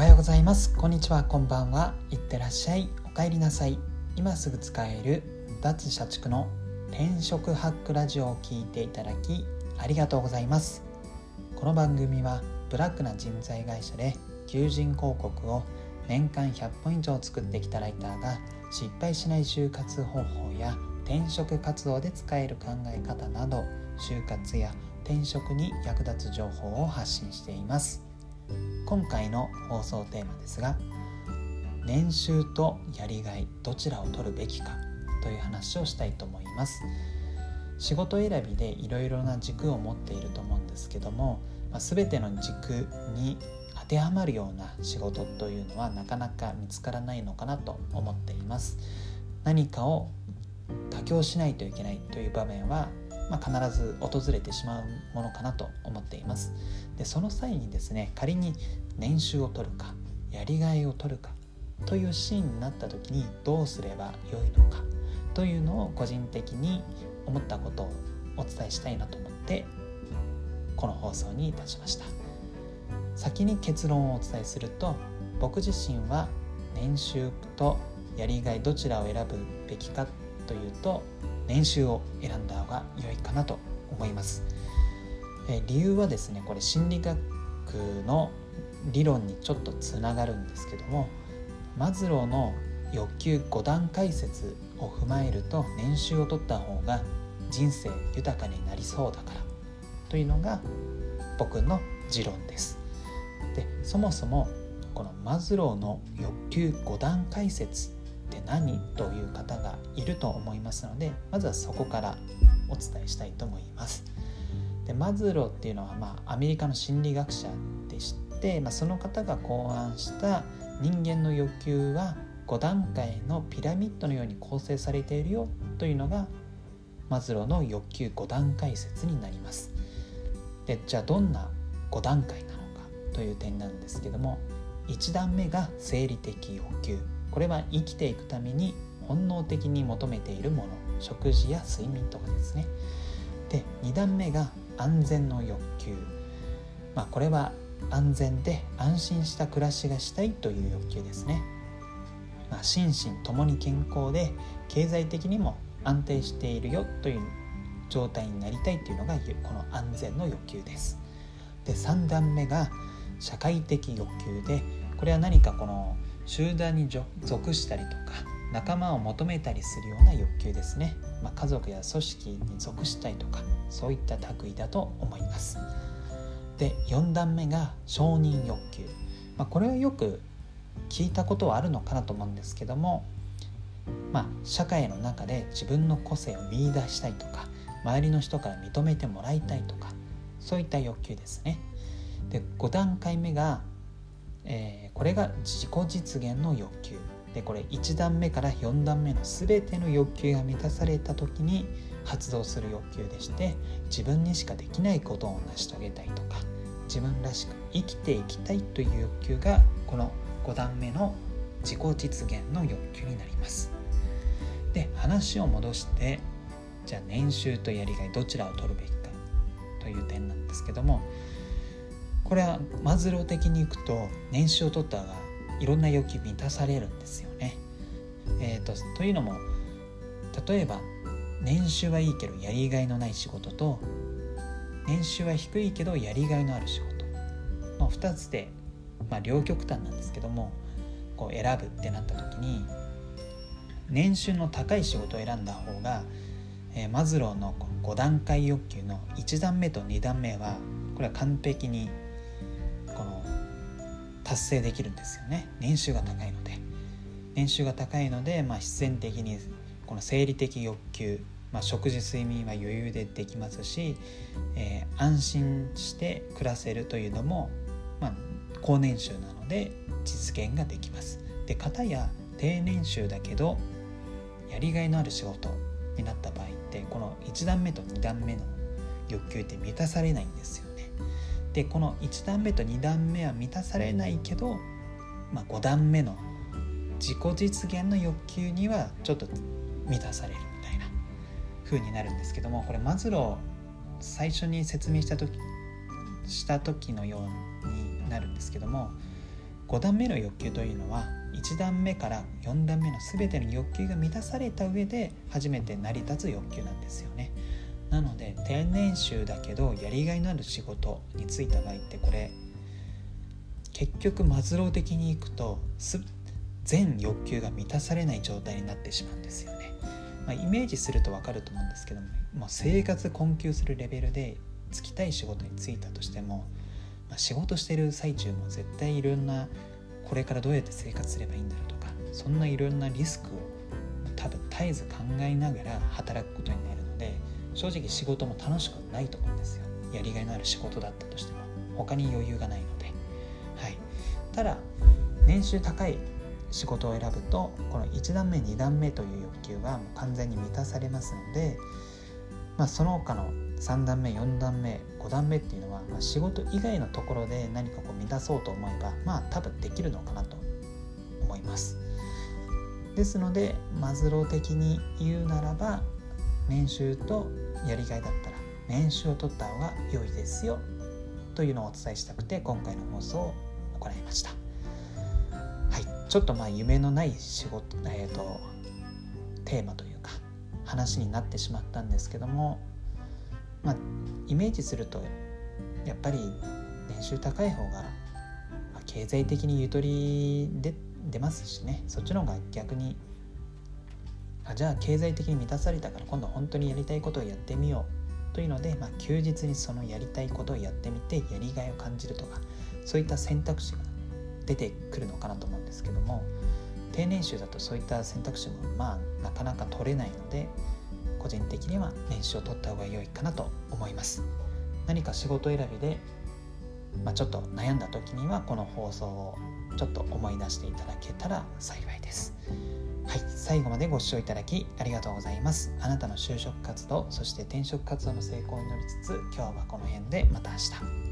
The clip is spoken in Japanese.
おはようございます。こんにちは。こんばんは。いってらっしゃい。お帰りなさい。今すぐ使える脱社畜の転職ハックラジオを聞いていただきありがとうございます。この番組はブラックな人材会社で求人広告を年間100本以上作ってきたライターが失敗しない就活方法や転職活動で使える考え方など就活や転職に役立つ情報を発信しています。今回の放送テーマですが年収とやりがいどちらを取るべきかという話をしたいと思います。仕事選びでいろいろな軸を持っていると思うんですけども、まあ、全ての軸に当てはまるような仕事というのはなかなか見つからないのかなと思っています。何かを妥協しないといけないという場面はまあ、必ず訪れてしまうものかなと思っています。でその際にですね仮に年収を取るかやりがいを取るかというシーンになった時にどうすればよいのかというのを個人的に思ったことをお伝えしたいなと思ってこの放送にいたしました。先に結論をお伝えすると僕自身は年収とやりがいどちらを選ぶべきかというと年収を選んだ方が良いかなと思います。え理由はですねこれ心理学の理論にちょっとつながるんですけどもマズローの欲求5段階説を踏まえると年収を取った方が人生豊かになりそうだからというのが僕の持論です。でそもそもこのマズローの欲求5段階説って何という方がいると思いますのでまずはそこからお伝えしたいと思います。でマズローっていうのは、まあ、アメリカの心理学者でして、まあ、その方が考案した人間の欲求は5段階のピラミッドのように構成されているよというのがマズローの欲求5段階説になります。でじゃあどんな5段階なのかという点なんですけども1段目が生理的欲求これは生きていくために本能的に求めているもの食事や睡眠とかですね。で2段目が安全の欲求。まあこれは安全で安心した暮らしがしたいという欲求ですね、まあ、心身ともに健康で経済的にも安定しているよという状態になりたいというのがこの安全の欲求です。で3段目が社会的欲求でこれは何かこの集団に属したりとか仲間を求めたりするような欲求ですね、まあ、家族や組織に属したいとかそういった類だと思います。で4段目が承認欲求、まあ、これはよく聞いたことはあるのかなと思うんですけどもまあ社会の中で自分の個性を見いだしたいとか周りの人から認めてもらいたいとかそういった欲求ですね。で5段階目がえー、これが自己実現の欲求。でこれ1段目から4段目の全ての欲求が満たされた時に発動する欲求でして自分にしかできないことを成し遂げたいとか自分らしく生きていきたいという欲求がこの5段目の自己実現の欲求になります。で話を戻してじゃあ年収とやりがいどちらを取るべきかという点なんですけどもこれはマズロー的にいくと年収を取ったがいろんな欲求満たされるんですよね。えーと、というのも例えば年収はいいけどやりがいのない仕事と年収は低いけどやりがいのある仕事、まあ、2つで、まあ、両極端なんですけどもこう選ぶってなった時に年収の高い仕事を選んだ方が、えー、マズローの5段階欲求の1段目と2段目はこれは完璧に達成できるんですよね。年収が高いので。年収が高いので、まあ、必然的にこの生理的欲求、まあ、食事睡眠は余裕でできますし、えー、安心して暮らせるというのも、まあ、高年収なので実現ができます。で片や低年収だけどやりがいのある仕事になった場合ってこの1段目と2段目の欲求って満たされないんですよね。でこの1段目と2段目は満たされないけど、まあ、5段目の自己実現の欲求にはちょっと満たされるみたいな風になるんですけどもこれマズロー最初に説明した時した時のようになるんですけども5段目の欲求というのは1段目から4段目の全ての欲求が満たされた上で初めて成り立つ欲求なんですよね。なので定年収だけどやりがいのある仕事に就いた場合ってこれ結局マズロー的にいくと全欲求が満たされない状態になってしまうんですよね。まあ、イメージすると分かると思うんですけども、まあ、生活困窮するレベルで就きたい仕事に就いたとしても、まあ、仕事してる最中も絶対いろんなこれからどうやって生活すればいいんだろうとかそんないろんなリスクを多分絶えず考えながら働くことになる正直仕事も楽しくないと思うんですよ。やりがいのある仕事だったとしても。他に余裕がないので。はい。ただ年収高い仕事を選ぶとこの1段目2段目という欲求はもう完全に満たされますので、まあ、その他の3段目4段目5段目っていうのは、まあ、仕事以外のところで何かこう満たそうと思えばまあ多分できるのかなと思います。ですのでマズロー的に言うならば年収とやりがいだったら年収を取った方が良いですよというのをお伝えしたくて今回の放送を行いました。はい。ちょっとまあ夢のない仕事えっ、ー、とテーマというか話になってしまったんですけどもまあイメージするとやっぱり年収高い方が、経済的にゆとりで出ますしね。そっちの方が逆にあじゃあ経済的に満たされたから今度本当にやりたいことをやってみようというので、まあ、休日にそのやりたいことをやってみてやりがいを感じるとかそういった選択肢が出てくるのかなと思うんですけども定年収だとそういった選択肢もまあなかなか取れないので個人的には年収を取った方が良いかなと思います。何か仕事選びで、まあ、ちょっと悩んだ時にはこの放送をちょっと思い出していただけたら幸いです。はい最後までご視聴いただきありがとうございます。あなたの就職活動そして転職活動の成功を祈りつつ今日はこの辺でまた明日。